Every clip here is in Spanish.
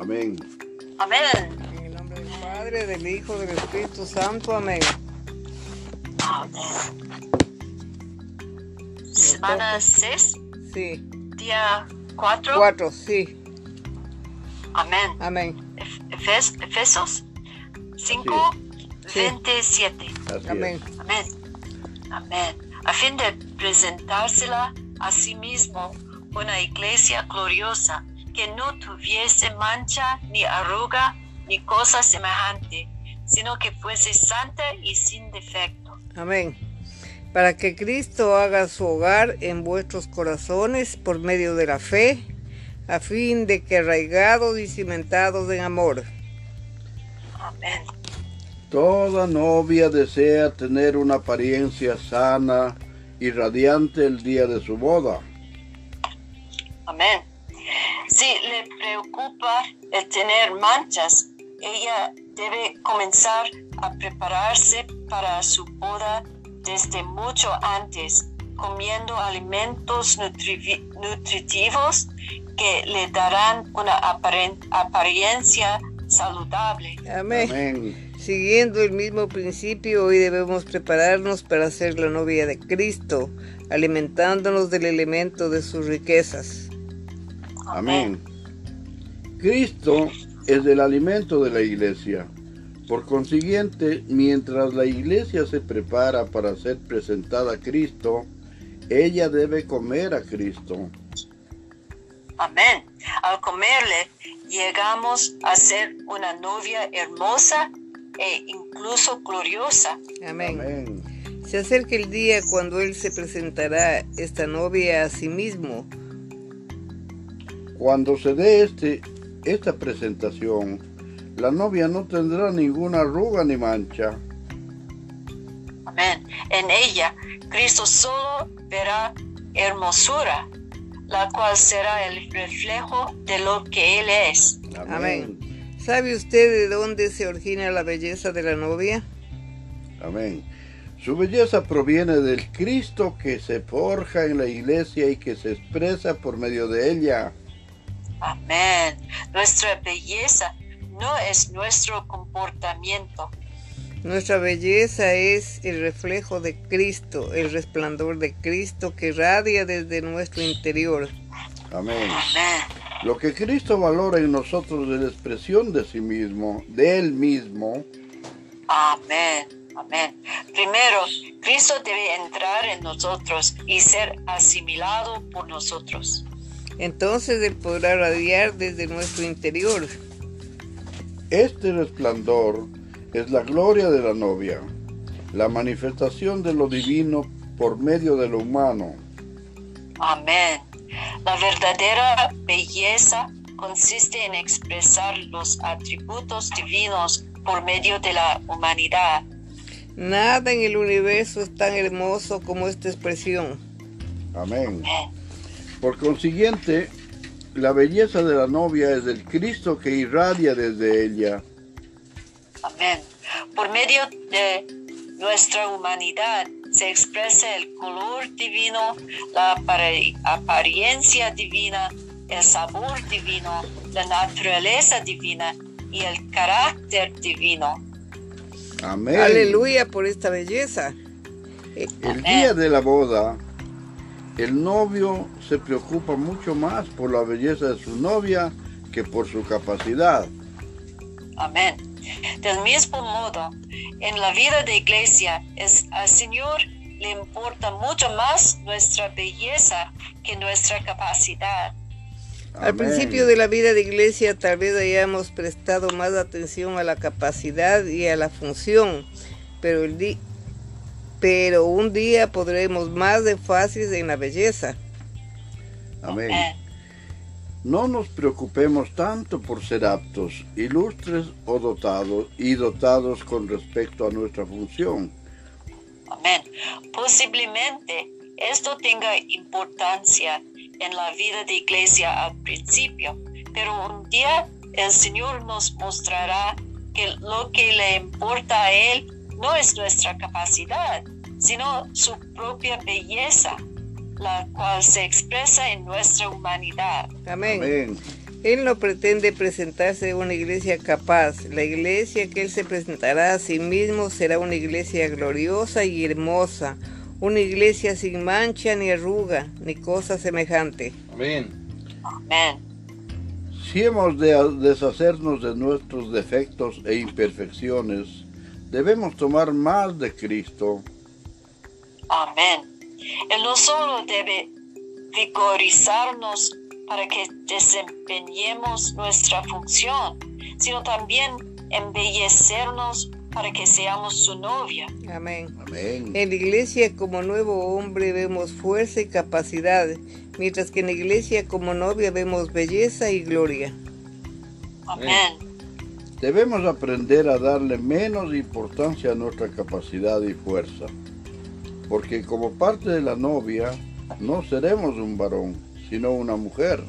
Amén. Amén. En el nombre del Padre, del Hijo, del Espíritu Santo. Amén. Amén. Semana 6, Sí. día 4. Cuatro, sí. Amén. Amén. Efes- Efesios 5, Sí. 27. Así Amén. Amén. Amén. A fin de presentársela a sí mismo una iglesia gloriosa que no tuviese mancha ni arruga ni cosa semejante, sino que fuese santa y sin defecto. Amén. Para que Cristo haga su hogar en vuestros corazones por medio de la fe, a fin de que arraigados y cimentados en amor. Amén. Toda novia desea tener una apariencia sana y radiante el día de su boda. Amén. Si le preocupa el tener manchas, ella debe comenzar a prepararse para su boda desde mucho antes, comiendo alimentos nutritivos que le darán una apariencia saludable. Amén. Amén. Siguiendo el mismo principio, hoy debemos prepararnos para ser la novia de Cristo, alimentándonos del elemento de sus riquezas. Amén. Cristo es el alimento de la iglesia. Por consiguiente, mientras la iglesia se prepara para ser presentada a Cristo, ella debe comer a Cristo. Amén. Al comerle, llegamos a ser una novia hermosa e incluso gloriosa. Amén. Amén. Se acerca el día cuando Él se presentará esta novia a sí mismo. Cuando se dé este, esta presentación, la novia no tendrá ninguna arruga ni mancha. Amén. En ella, Cristo solo verá hermosura, la cual será el reflejo de lo que Él es. Amén. ¿Sabe usted de dónde se origina la belleza de la novia? Amén. Su belleza proviene del Cristo que se forja en la iglesia y que se expresa por medio de ella. Amén. Nuestra belleza no es nuestro comportamiento. Nuestra belleza es el reflejo de Cristo, el resplandor de Cristo que radia desde nuestro interior. Amén. Amén. Lo que Cristo valora en nosotros es la expresión de sí mismo, de Él mismo. Amén. Amén. Primero, Cristo debe entrar en nosotros y ser asimilado por nosotros. Entonces Él podrá radiar desde nuestro interior. Este resplandor es la gloria de la novia, la manifestación de lo divino por medio de lo humano. Amén. La verdadera belleza consiste en expresar los atributos divinos por medio de la humanidad. Nada en el universo es tan hermoso como esta expresión. Amén. Amén. Por consiguiente, la belleza de la novia es el Cristo que irradia desde ella. Amén. Por medio de nuestra humanidad se expresa el color divino, la apariencia divina, el sabor divino, la naturaleza divina y el carácter divino. Amén. Aleluya por esta belleza. El día de la boda, el novio se preocupa mucho más por la belleza de su novia que por su capacidad. Amén. Del mismo modo, en la vida de iglesia, es, al Señor le importa mucho más nuestra belleza que nuestra capacidad. Al principio de la vida de iglesia tal vez hayamos prestado más atención a la capacidad y a la función, pero, el pero un día podremos más énfasis en la belleza. Amén. Amén. No nos preocupemos tanto por ser aptos, ilustres o dotados y dotados con respecto a nuestra función. Amén. Posiblemente esto tenga importancia en la vida de iglesia al principio, pero un día el Señor nos mostrará que lo que le importa a Él no es nuestra capacidad, sino su propia belleza, la cual se expresa en nuestra humanidad. Amén. Amén. Él no pretende presentarse una iglesia capaz. La iglesia que Él se presentará a sí mismo será una iglesia gloriosa y hermosa, una iglesia sin mancha ni arruga, ni cosa semejante. Amén. Amén. Si hemos de deshacernos de nuestros defectos e imperfecciones, debemos tomar más de Cristo. Amén. Él no solo debe vigorizarnos para que desempeñemos nuestra función, sino también embellecernos para que seamos su novia. Amén. Amén. En la iglesia como nuevo hombre vemos fuerza y capacidad, mientras que en la iglesia como novia vemos belleza y gloria. Amén. Debemos aprender a darle menos importancia a nuestra capacidad y fuerza, porque como parte de la novia no seremos un varón, sino una mujer.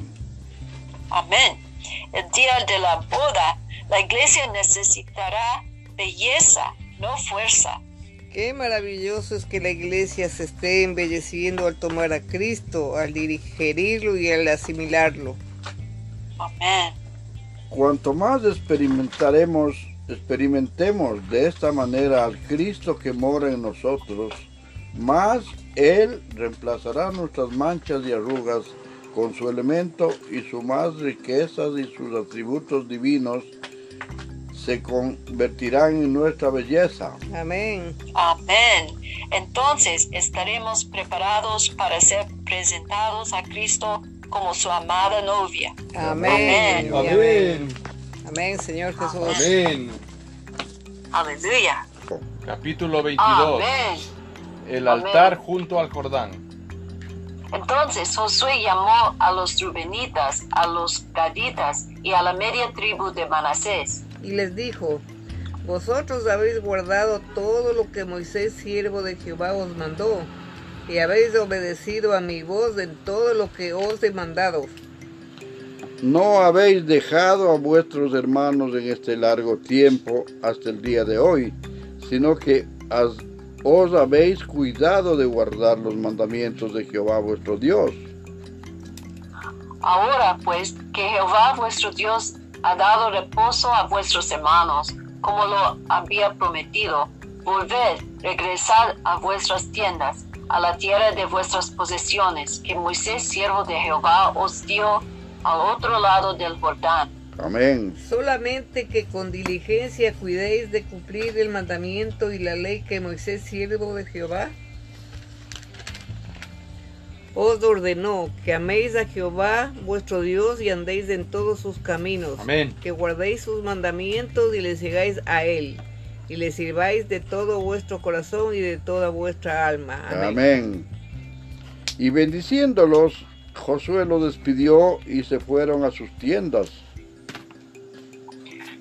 Amén. El día de la boda, la iglesia necesitará belleza, no fuerza. Qué maravilloso es que la iglesia se esté embelleciendo al tomar a Cristo, al digerirlo y al asimilarlo. Amén. Cuanto más experimentaremos, experimentemos de esta manera al Cristo que mora en nosotros, más Él reemplazará nuestras manchas y arrugas con su elemento y sus más riquezas y sus atributos divinos se convertirán en nuestra belleza. Amén. Amén. Entonces estaremos preparados para ser presentados a Cristo como su amada novia. Amén. Amén. Amén. Amén, Señor Jesús. Amén. Aleluya. Capítulo 22. Amén. El Amén. altar junto al Jordán. Entonces Josué llamó a los rubenitas, a los gaditas y a la media tribu de Manasés. Y les dijo, vosotros habéis guardado todo lo que Moisés, siervo de Jehová, os mandó, y habéis obedecido a mi voz en todo lo que os he mandado. No habéis dejado a vuestros hermanos en este largo tiempo hasta el día de hoy, sino que has- os habéis cuidado de guardar los mandamientos de Jehová vuestro Dios. Ahora pues que Jehová vuestro Dios ha dado reposo a vuestros hermanos, como lo había prometido, volved, regresad a vuestras tiendas, a la tierra de vuestras posesiones, que Moisés, siervo de Jehová, os dio al otro lado del Jordán. Amén. Solamente que con diligencia cuidéis de cumplir el mandamiento y la ley que Moisés, siervo de Jehová, os ordenó que améis a Jehová vuestro Dios y andéis en todos sus caminos, Amén. que guardéis sus mandamientos y le sigáis a él, y le sirváis de todo vuestro corazón y de toda vuestra alma. Amén. Amén. Y bendiciéndolos, Josué los despidió y se fueron a sus tiendas.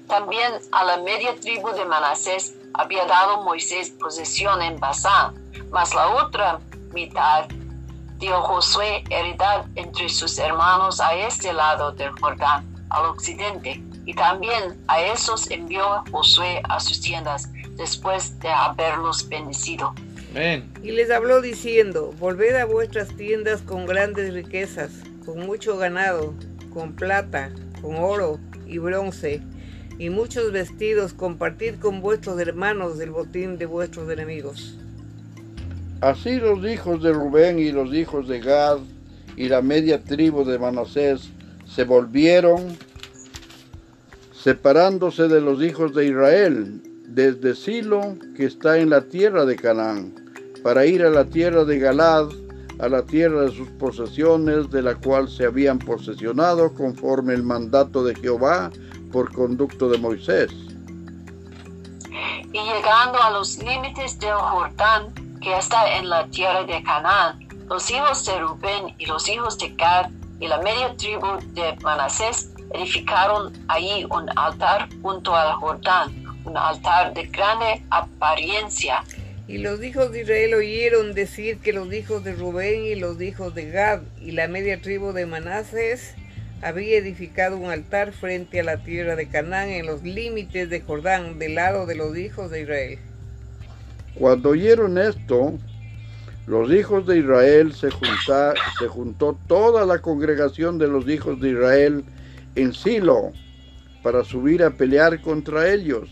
También a la media tribu de Manasés había dado Moisés posesión en Basán, mas la otra mitad dio Josué heredad entre sus hermanos a este lado del Jordán, al occidente, y también a esos envió Josué a sus tiendas después de haberlos bendecido. Amén. Y les habló diciendo, volved a vuestras tiendas con grandes riquezas, con mucho ganado, con plata, con oro y bronce, y muchos vestidos, compartid con vuestros hermanos del botín de vuestros enemigos. Así los hijos de Rubén y los hijos de Gad y la media tribu de Manasés se volvieron separándose de los hijos de Israel desde Silo, que está en la tierra de Canaán, para ir a la tierra de Galad, a la tierra de sus posesiones, de la cual se habían posesionado conforme el mandato de Jehová por conducto de Moisés. Y llegando a los límites del Jordán, que está en la tierra de Canaán, los hijos de Rubén y los hijos de Gad y la media tribu de Manasés edificaron allí un altar junto al Jordán, un altar de grande apariencia. Y los hijos de Israel oyeron decir que los hijos de Rubén y los hijos de Gad y la media tribu de Manases había edificado un altar frente a la tierra de Canaán en los límites de Jordán, del lado de los hijos de Israel. Cuando oyeron esto, los hijos de Israel se, junta- se juntó toda la congregación de los hijos de Israel en Silo para subir a pelear contra ellos.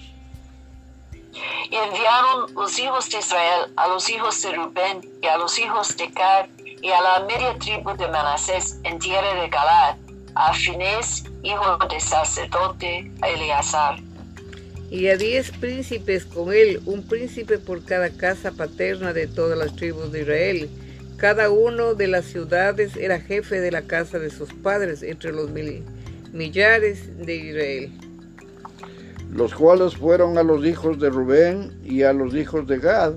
Y enviaron los hijos de Israel a los hijos de Rubén y a los hijos de Gad y a la media tribu de Manasés en tierra de Galad, a Finés, hijo de sacerdote, a Eleazar. Y a diez príncipes con él, un príncipe por cada casa paterna de todas las tribus de Israel. Cada uno de las ciudades era jefe de la casa de sus padres entre los mil- millares de Israel. los cuales fueron a los hijos de Rubén y a los hijos de Gad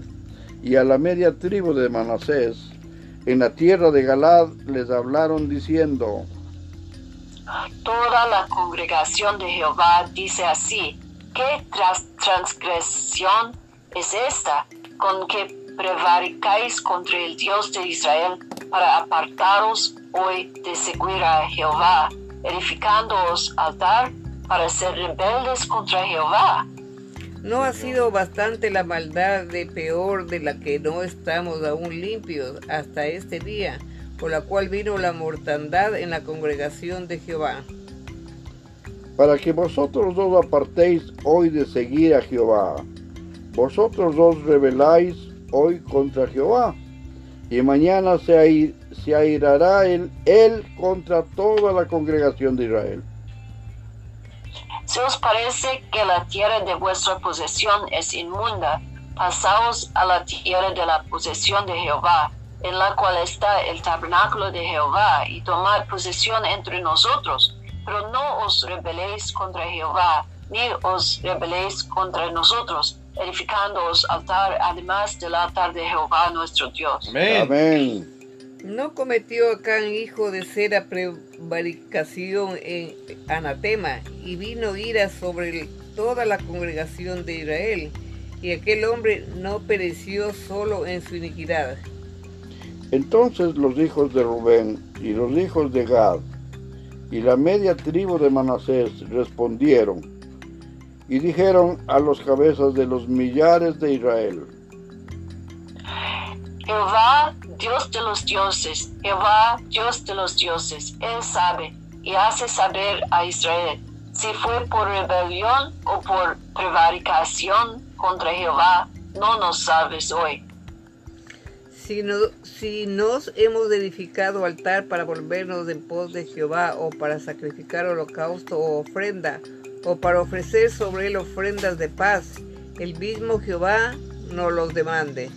y a la media tribu de Manasés. En la tierra de Galad les hablaron diciendo, Toda la congregación de Jehová dice así, ¿qué tras- transgresión es esta con que prevaricáis contra el Dios de Israel para apartaros hoy de seguir a Jehová, edificándoos altar para ser rebeldes contra Jehová? No ha sido bastante la maldad de peor de la que no estamos aún limpios hasta este día, por la cual vino la mortandad en la congregación de Jehová. para que vosotros dos apartéis hoy de seguir a Jehová. Vosotros dos rebeláis hoy contra Jehová, y mañana se, ai- se airará él, él contra toda la congregación de Israel. Si os parece que la tierra de vuestra posesión es inmunda, pasaos a la tierra de la posesión de Jehová, en la cual está el tabernáculo de Jehová, y tomad posesión entre nosotros. Pero no os rebeléis contra Jehová, ni os rebeléis contra nosotros, edificándoos altar además del altar de Jehová nuestro Dios. Amén. Amén. ¿No cometió Acán hijo de Sera prevaricación en anatema y vino ira sobre toda la congregación de Israel? Y aquel hombre no pereció solo en su iniquidad. Entonces los hijos de Rubén y los hijos de Gad y la media tribu de Manasés respondieron y dijeron a los cabezas de los millares de Israel, Jehová, Dios de los dioses, Jehová, Dios de los dioses, Él sabe y hace saber a Israel si fue por rebelión o por prevaricación contra Jehová, no nos sabes hoy. Si, no- si nos hemos edificado altar para volvernos en pos de Jehová, o para sacrificar holocausto o ofrenda, o para ofrecer sobre él ofrendas de paz, el mismo Jehová nos los demande.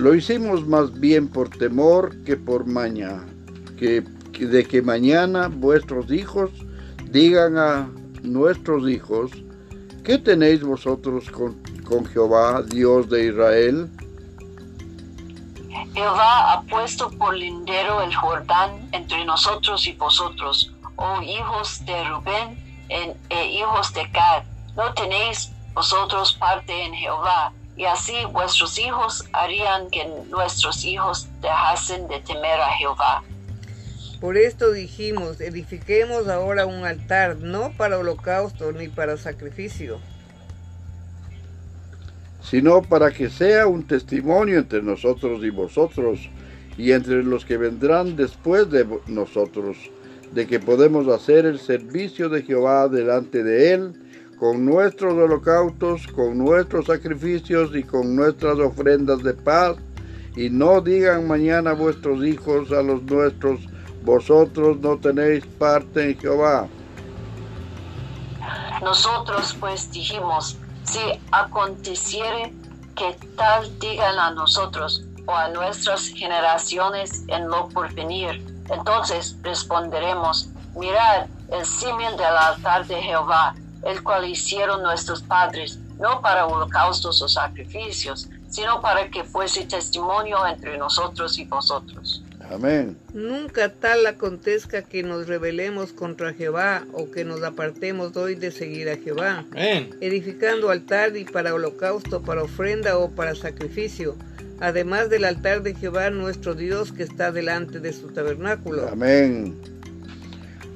Lo hicimos más bien por temor que por maña, que, de que mañana vuestros hijos digan a nuestros hijos, ¿qué tenéis vosotros con, Jehová, Dios de Israel? Jehová ha puesto por lindero el Jordán entre nosotros y vosotros, oh hijos de Rubén e hijos de Gad. No tenéis vosotros parte en Jehová, y así vuestros hijos harían que nuestros hijos dejasen de temer a Jehová. Por esto dijimos, edifiquemos ahora un altar, no para holocausto ni para sacrificio, sino para que sea un testimonio entre nosotros y vosotros, y entre los que vendrán después de nosotros, de que podemos hacer el servicio de Jehová delante de Él, con nuestros holocaustos, con nuestros sacrificios y con nuestras ofrendas de paz, y no digan mañana vuestros hijos a los nuestros, vosotros no tenéis parte en Jehová. Nosotros pues dijimos, si aconteciere que tal digan a nosotros o a nuestras generaciones en lo porvenir, entonces responderemos, mirad el símil del altar de Jehová, el cual hicieron nuestros padres, no para holocaustos o sacrificios, sino para que fuese testimonio entre nosotros y vosotros. Amén. Nunca tal acontezca que nos rebelemos contra Jehová o que nos apartemos hoy de seguir a Jehová, Amén. edificando altar y para holocausto, para ofrenda o para sacrificio, además del altar de Jehová nuestro Dios que está delante de su tabernáculo. Amén.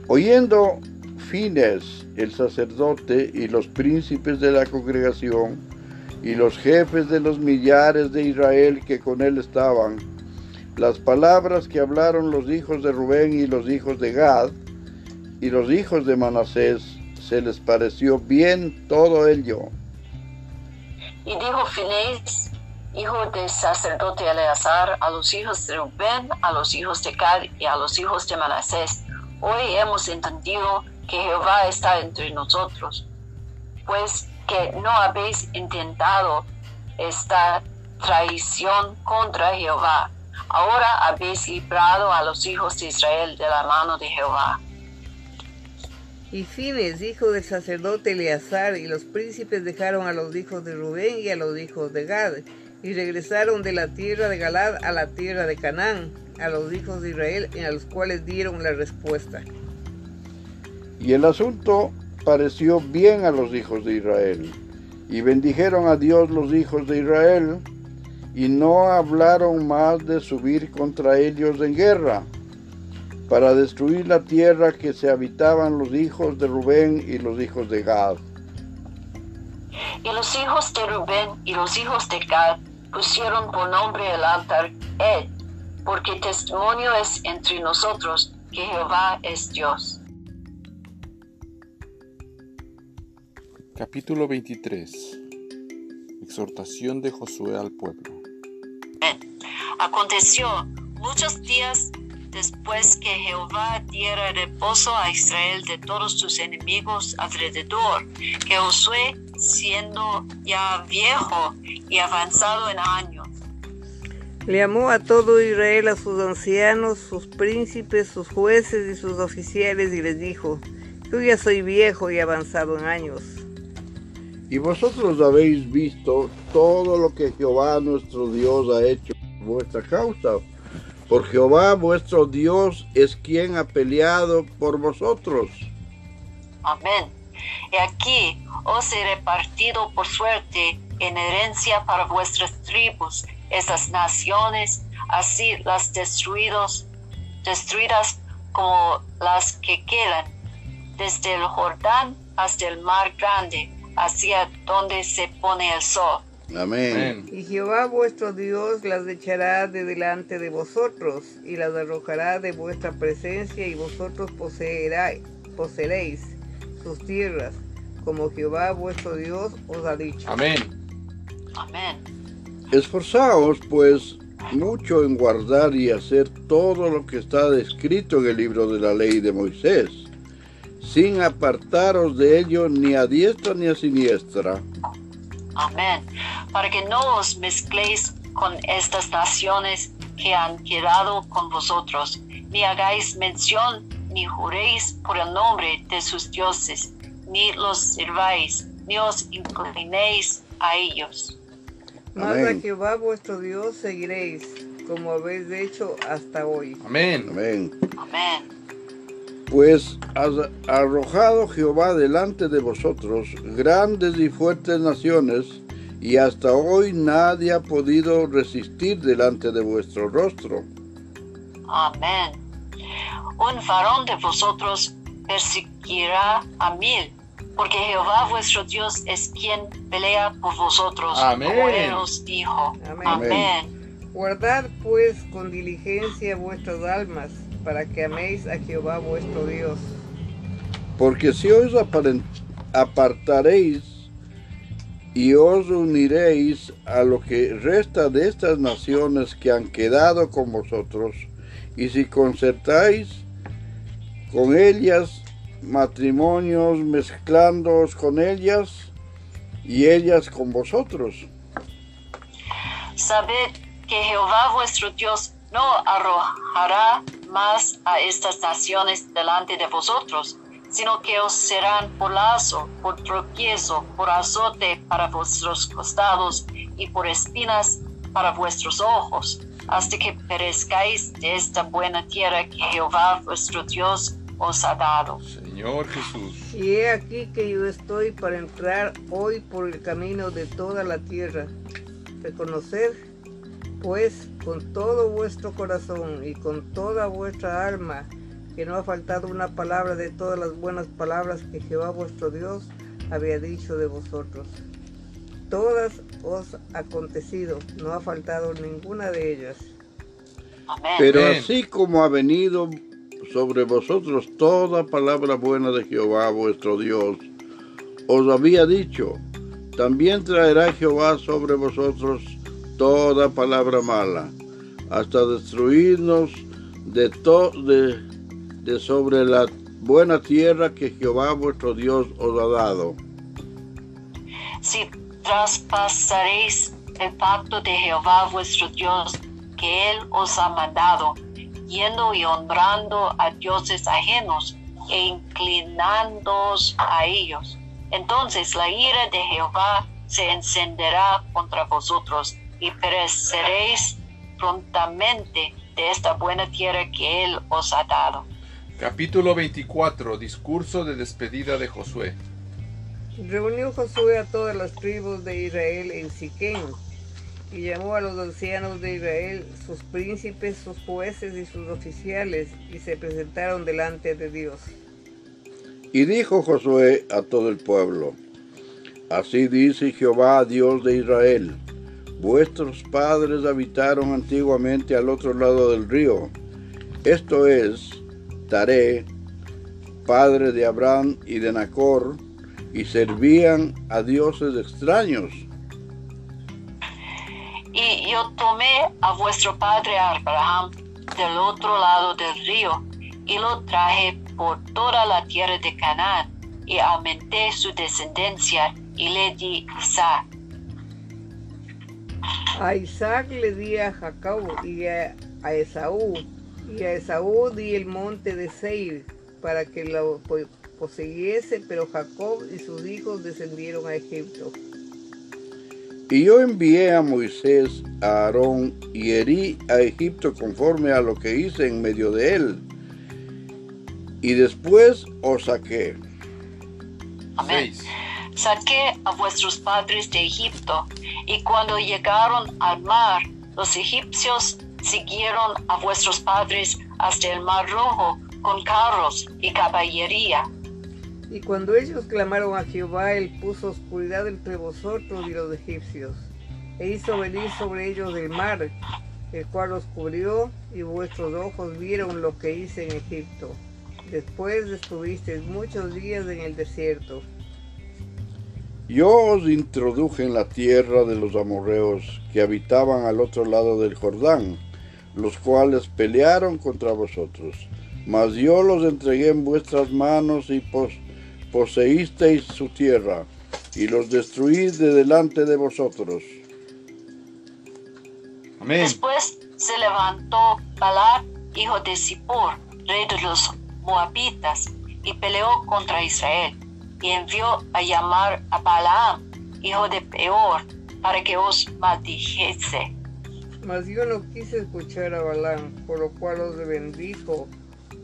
Oyendo Fines, el sacerdote, y los príncipes de la congregación, y los jefes de los millares de Israel que con él estaban, las palabras que hablaron los hijos de Rubén y los hijos de Gad, y los hijos de Manasés se les pareció bien todo ello. Y dijo Finés, hijo del sacerdote Eleazar, a los hijos de Rubén, a los hijos de Gad y a los hijos de Manasés, hoy hemos entendido que Jehová está entre nosotros, pues que no habéis intentado esta traición contra Jehová. Ahora habéis librado a los hijos de Israel de la mano de Jehová. Y Fines, hijo del sacerdote Eleazar, y los príncipes dejaron a los hijos de Rubén y a los hijos de Gad, y regresaron de la tierra de Galad a la tierra de Canaán, a los hijos de Israel, a los cuales dieron la respuesta. Y el asunto pareció bien a los hijos de Israel, y bendijeron a Dios los hijos de Israel, y no hablaron más de subir contra ellos en guerra, para destruir la tierra que se habitaban los hijos de Rubén y los hijos de Gad. Y los hijos de Rubén y los hijos de Gad pusieron por nombre el altar Ed, porque testimonio es entre nosotros que Jehová es Dios. Capítulo 23 Exhortación de Josué al pueblo. Aconteció muchos días después que Jehová diera reposo a Israel de todos sus enemigos alrededor, que Josué, siendo ya viejo y avanzado en años, Le llamó a todo Israel, a sus ancianos, sus príncipes, sus jueces y sus oficiales, y les dijo, Yo ya soy viejo y avanzado en años. Y vosotros habéis visto todo lo que Jehová nuestro Dios ha hecho por vuestra causa. Por Jehová vuestro Dios es quien ha peleado por vosotros. Amén. Y aquí os he repartido por suerte en herencia para vuestras tribus estas naciones, así las destruidos, destruidas como las que quedan, desde el Jordán hasta el mar grande, hacia donde se pone el sol. Amén. Y Jehová vuestro Dios las echará de delante de vosotros, y las arrojará de vuestra presencia, y vosotros poseeráis, poseeréis sus tierras, como Jehová vuestro Dios os ha dicho. Amén. Amén. Esforzaos pues mucho en guardar y hacer todo lo que está descrito en el libro de la ley de Moisés, sin apartaros de ello ni a diestra ni a siniestra, Amén. Para que no os mezcléis con estas naciones que han quedado con vosotros, ni hagáis mención, ni juréis por el nombre de sus dioses, ni los sirváis, ni os inclinéis a ellos. Mas a. Jehová vuestro Dios seguiréis, como habéis hecho hasta hoy. Amén. Amén. Amén. Pues has arrojado Jehová delante de vosotros grandes y fuertes naciones, y hasta hoy nadie ha podido resistir delante de vuestro rostro. Amén. Un varón de vosotros perseguirá a mil, porque Jehová vuestro Dios es quien pelea por vosotros, Amén. como él os dijo. Amén. Amén. Guardad pues con diligencia vuestras almas, para que améis a Jehová vuestro Dios. Porque si os apartaréis y os uniréis a lo que resta de estas naciones que han quedado con vosotros, y si concertáis con ellas matrimonios mezclándoos con ellas y ellas con vosotros. Sabed que Jehová vuestro Dios no arrojará más a estas naciones delante de vosotros, sino que os serán por lazo, por tropiezo, por azote para vuestros costados y por espinas para vuestros ojos, hasta que perezcáis de esta buena tierra que Jehová vuestro Dios os ha dado. Señor Jesús. Y he aquí que yo estoy para entrar hoy por el camino de toda la tierra. Reconoced, pues, con todo vuestro corazón y con toda vuestra alma, que no ha faltado una palabra de todas las buenas palabras que Jehová vuestro Dios había dicho de vosotros. Todas os ha acontecido, no ha faltado ninguna de ellas. Pero así como ha venido sobre vosotros toda palabra buena de Jehová vuestro Dios. Os había dicho, también traerá Jehová sobre vosotros toda palabra mala, hasta destruirnos de, to de, sobre la buena tierra que Jehová vuestro Dios os ha dado. Si traspasaréis el pacto de Jehová vuestro Dios que él os ha mandado, yendo y honrando a dioses ajenos e inclinándoos a ellos. Entonces la ira de Jehová se encenderá contra vosotros y pereceréis prontamente de esta buena tierra que él os ha dado. Capítulo 24. Discurso de despedida de Josué. Reunió Josué a todas las tribus de Israel en Siquén y llamó a los ancianos de Israel, sus príncipes, sus jueces y sus oficiales, y se presentaron delante de Dios. Y dijo Josué a todo el pueblo, Así dice Jehová, Dios de Israel, vuestros padres habitaron antiguamente al otro lado del río, esto es, Taré, padre de Abraham y de Nacor, y servían a dioses extraños. Y yo tomé a vuestro padre Abraham del otro lado del río y lo traje por toda la tierra de Canaán y aumenté su descendencia y le di Isaac. A Isaac le di a Jacob y a, a Esaú, y a Esaú di el monte de Seir para que lo po- poseyese, pero Jacob y sus hijos descendieron a Egipto. Y yo envié a Moisés, a Aarón, y herí a Egipto conforme a lo que hice en medio de él. Y después os saqué. Amén. 6. Saqué a vuestros padres de Egipto, y cuando llegaron al mar, los egipcios siguieron a vuestros padres hasta el mar rojo con carros y caballería. Y cuando ellos clamaron a Jehová, él puso oscuridad entre vosotros y los egipcios, e hizo venir sobre ellos el mar, el cual os cubrió, y vuestros ojos vieron lo que hice en Egipto. Después estuvisteis muchos días en el desierto. Yo os introduje en la tierra de los amorreos que habitaban al otro lado del Jordán, los cuales pelearon contra vosotros. Mas yo los entregué en vuestras manos y pos- poseísteis su tierra, y los destruí de delante de vosotros. Amén. Después se levantó Balac, hijo de Zippor, rey de los Moabitas, y peleó contra Israel, y envió a llamar a Balaam, hijo de Peor, para que os maldijese. Mas yo no quise escuchar a Balaam, por lo cual os bendijo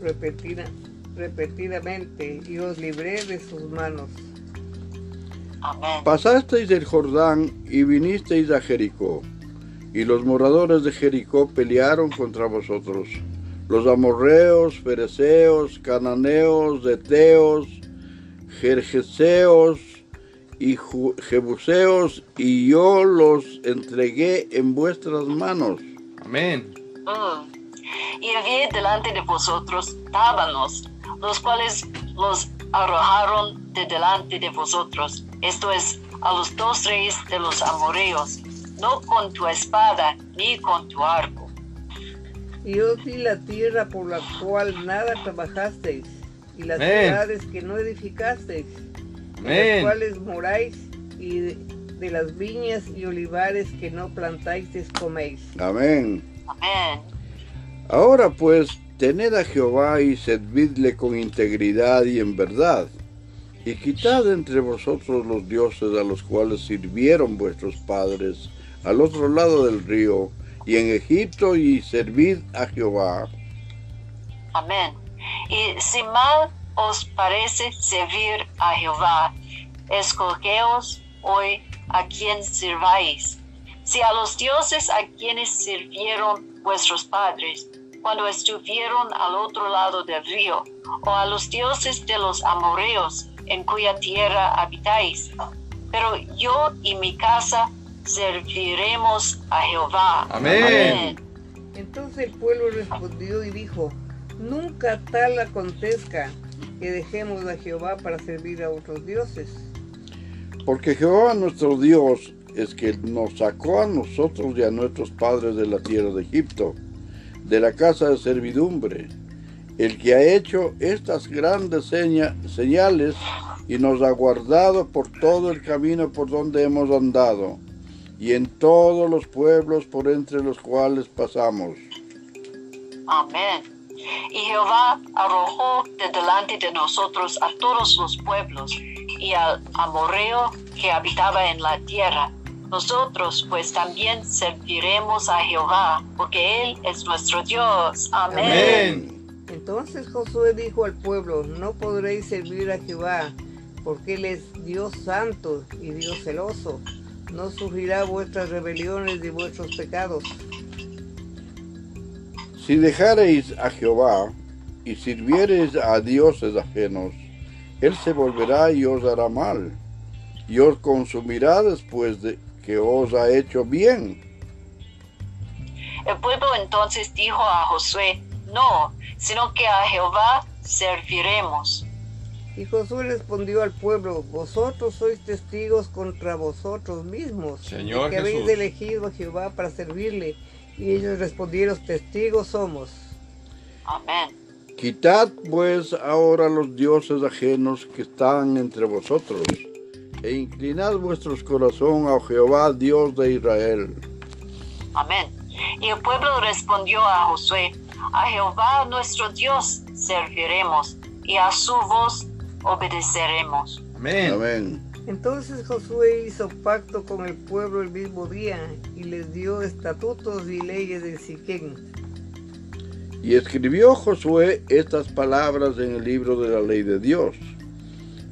repetida- repetidamente y os libré de sus manos. Amén. Pasasteis el Jordán y vinisteis a Jericó, y los moradores de Jericó pelearon contra vosotros. Los amorreos, fereceos, cananeos, eteos, jerjeseos y jebuseos, y yo los entregué en vuestras manos. Amén. Mm. Y había delante de vosotros tábanos, los cuales los arrojaron de delante de vosotros, esto es, a los dos reyes de los amorreos, no con tu espada ni con tu arco. Y os di la tierra por la cual nada trabajasteis, y las Amén. ciudades que no edificasteis, en las cuales moráis, y de, de las viñas y olivares que no plantasteis coméis. Amén. Amén. Ahora pues, tened a Jehová y servidle con integridad y en verdad, y quitad entre vosotros los dioses a los cuales sirvieron vuestros padres al otro lado del río y en Egipto, y servid a Jehová. Amén. Y si mal os parece servir a Jehová, escogeos hoy a quien sirváis. Si a los dioses a quienes sirvieron vuestros padres cuando estuvieron al otro lado del río, o a los dioses de los amorreos en cuya tierra habitáis. Pero yo y mi casa serviremos a Jehová. Amén. Entonces el pueblo respondió y dijo, Nunca tal acontezca que dejemos a Jehová para servir a otros dioses. Porque Jehová nuestro Dios es que nos sacó a nosotros y a nuestros padres de la tierra de Egipto, de la casa de servidumbre, el que ha hecho estas grandes seña- señales y nos ha guardado por todo el camino por donde hemos andado, y en todos los pueblos por entre los cuales pasamos. Amén. Y Jehová arrojó de delante de nosotros a todos los pueblos y al amorreo que habitaba en la tierra. Nosotros pues también serviremos a Jehová, porque Él es nuestro Dios. Amén. Entonces Josué dijo al pueblo, no podréis servir a Jehová, porque Él es Dios santo y Dios celoso. No sufrirá vuestras rebeliones y vuestros pecados. Si dejareis a Jehová y sirviereis a dioses ajenos, él se volverá y os hará mal, y os consumirá después de que os ha hecho bien. El pueblo entonces dijo a Josué, no, sino que a Jehová serviremos. Y Josué respondió al pueblo, vosotros sois testigos contra vosotros mismos, Señor de que habéis elegido a Jehová para servirle. Y ellos respondieron, testigos somos. Amén. Quitad pues ahora los dioses ajenos que están entre vosotros, e inclinad vuestros corazón a Jehová, Dios de Israel. Amén. Y el pueblo respondió a Josué, a Jehová nuestro Dios serviremos y a su voz obedeceremos. Amén. Amén. Entonces Josué hizo pacto con el pueblo el mismo día y les dio estatutos y leyes de Siquén. Y escribió Josué estas palabras en el libro de la ley de Dios.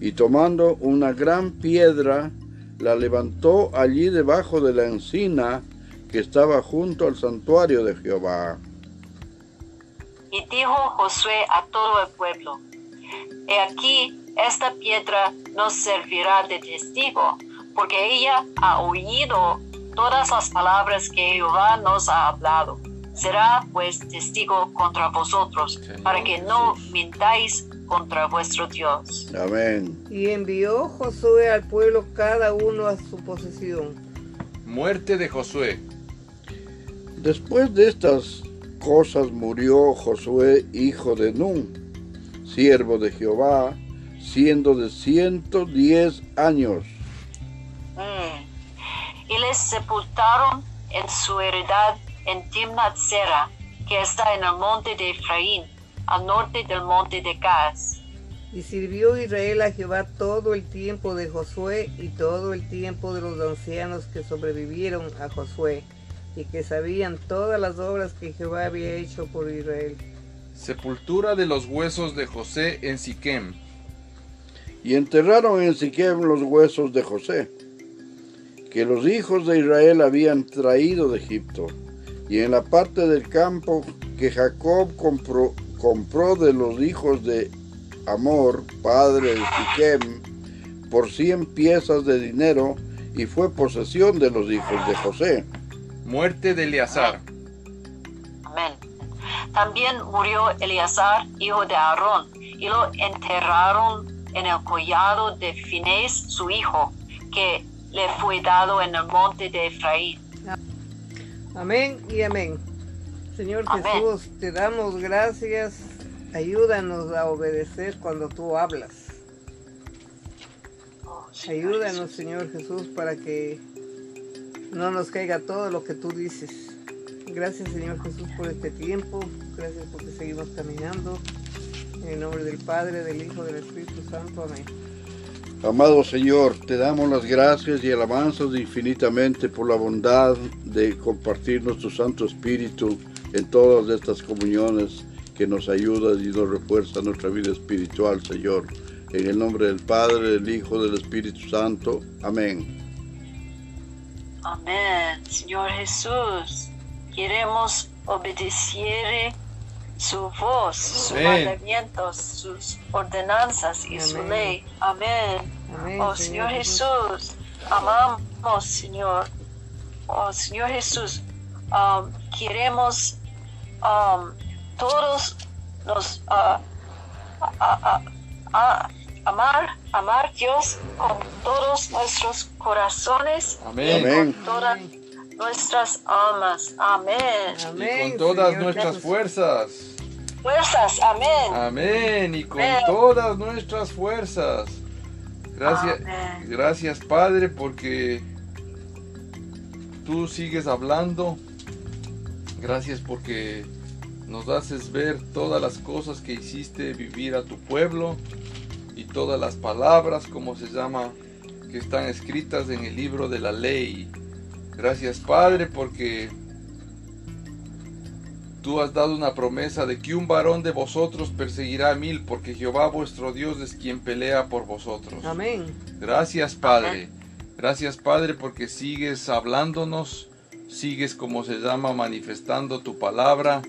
Y tomando una gran piedra, la levantó allí debajo de la encina que estaba junto al santuario de Jehová. Y dijo Josué a todo el pueblo, He aquí, esta piedra nos servirá de testigo, porque ella ha oído todas las palabras que Jehová nos ha hablado. Será pues testigo contra vosotros, Señor para que no mintáis contra vuestro Dios. Amén. Y envió Josué al pueblo cada uno a su posesión. Muerte de Josué. Después de estas cosas murió Josué, hijo de Nun, siervo de Jehová, siendo de 110 años. Mm. Y les sepultaron en su heredad en Timnat Sera, que está en el monte de Efraín, al norte del monte de Gaz. Y sirvió Israel a Jehová todo el tiempo de Josué y todo el tiempo de los ancianos que sobrevivieron a Josué y que sabían todas las obras que Jehová había hecho por Israel. Sepultura de los huesos de José en Siquem. Y enterraron en Siquem los huesos de José, que los hijos de Israel habían traído de Egipto, y en la parte del campo que Jacob compró, compró de los hijos de Amor, padre de Siquem, por cien piezas de dinero, y fue posesión de los hijos de José. Muerte de Eleazar. Amén. También murió Eleazar, hijo de Aarón, y lo enterraron en el collado de Finés, su hijo, que le fue dado en el monte de Efraín. Amén y amén. Señor Amén. Jesús, te damos gracias. Ayúdanos a obedecer cuando tú hablas. Ayúdanos. Señor Jesús, para que no nos caiga todo lo que tú dices. Gracias, Señor Jesús, por este tiempo. Gracias porque seguimos caminando. En el nombre del Padre, del Hijo, del Espíritu Santo. Amén. Amado Señor, te damos las gracias y alabanzas infinitamente por la bondad de compartir nuestro Santo Espíritu en todas estas comuniones que nos ayuda y nos refuerza nuestra vida espiritual, Señor. En el nombre del Padre, del Hijo, del Espíritu Santo. Amén. Amén, Señor Jesús. Queremos obedecer su voz, sus Amén. mandamientos, sus ordenanzas y su ley. Amén. Amén. Oh Señor Jesús, amamos Señor. Oh Señor Jesús, um, queremos um, todos nos ah, a- a- a- amar, amar Dios con todos nuestros corazones Amén. Amén. con todas nuestras almas. Amén. Y Amén. con todas Señor nuestras Jesús. fuerzas. Fuerzas, amén. Amén. Y con Amén. todas nuestras fuerzas. Gracias, Amén. gracias Padre porque tú sigues hablando. Gracias porque nos haces ver todas las cosas que hiciste vivir a tu pueblo y todas las palabras, como se llama, que están escritas en el libro de la ley. Gracias Padre porque tú has dado una promesa de que un varón de vosotros perseguirá a mil, porque Jehová vuestro Dios es quien pelea por vosotros. Amén. Gracias Padre. Gracias Padre porque sigues hablándonos, sigues como se llama manifestando tu palabra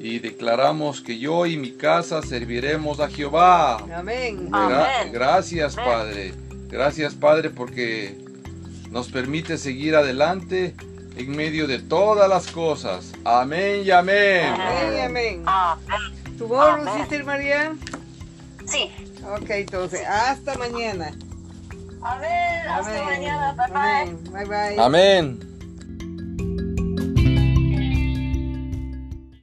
y declaramos que yo y mi casa serviremos a Jehová. Amén. Gra- Amén. gracias Amén. Padre. Gracias Padre porque nos permite seguir adelante en medio de todas las cosas. Amén y amén. Amén. Amén. Amén. ¿Tomorrow, Amén. Sister María? Sí. Ok, entonces, hasta mañana. Amén. Hasta Amén. mañana. Bye bye. Amén. Bye bye. Amén.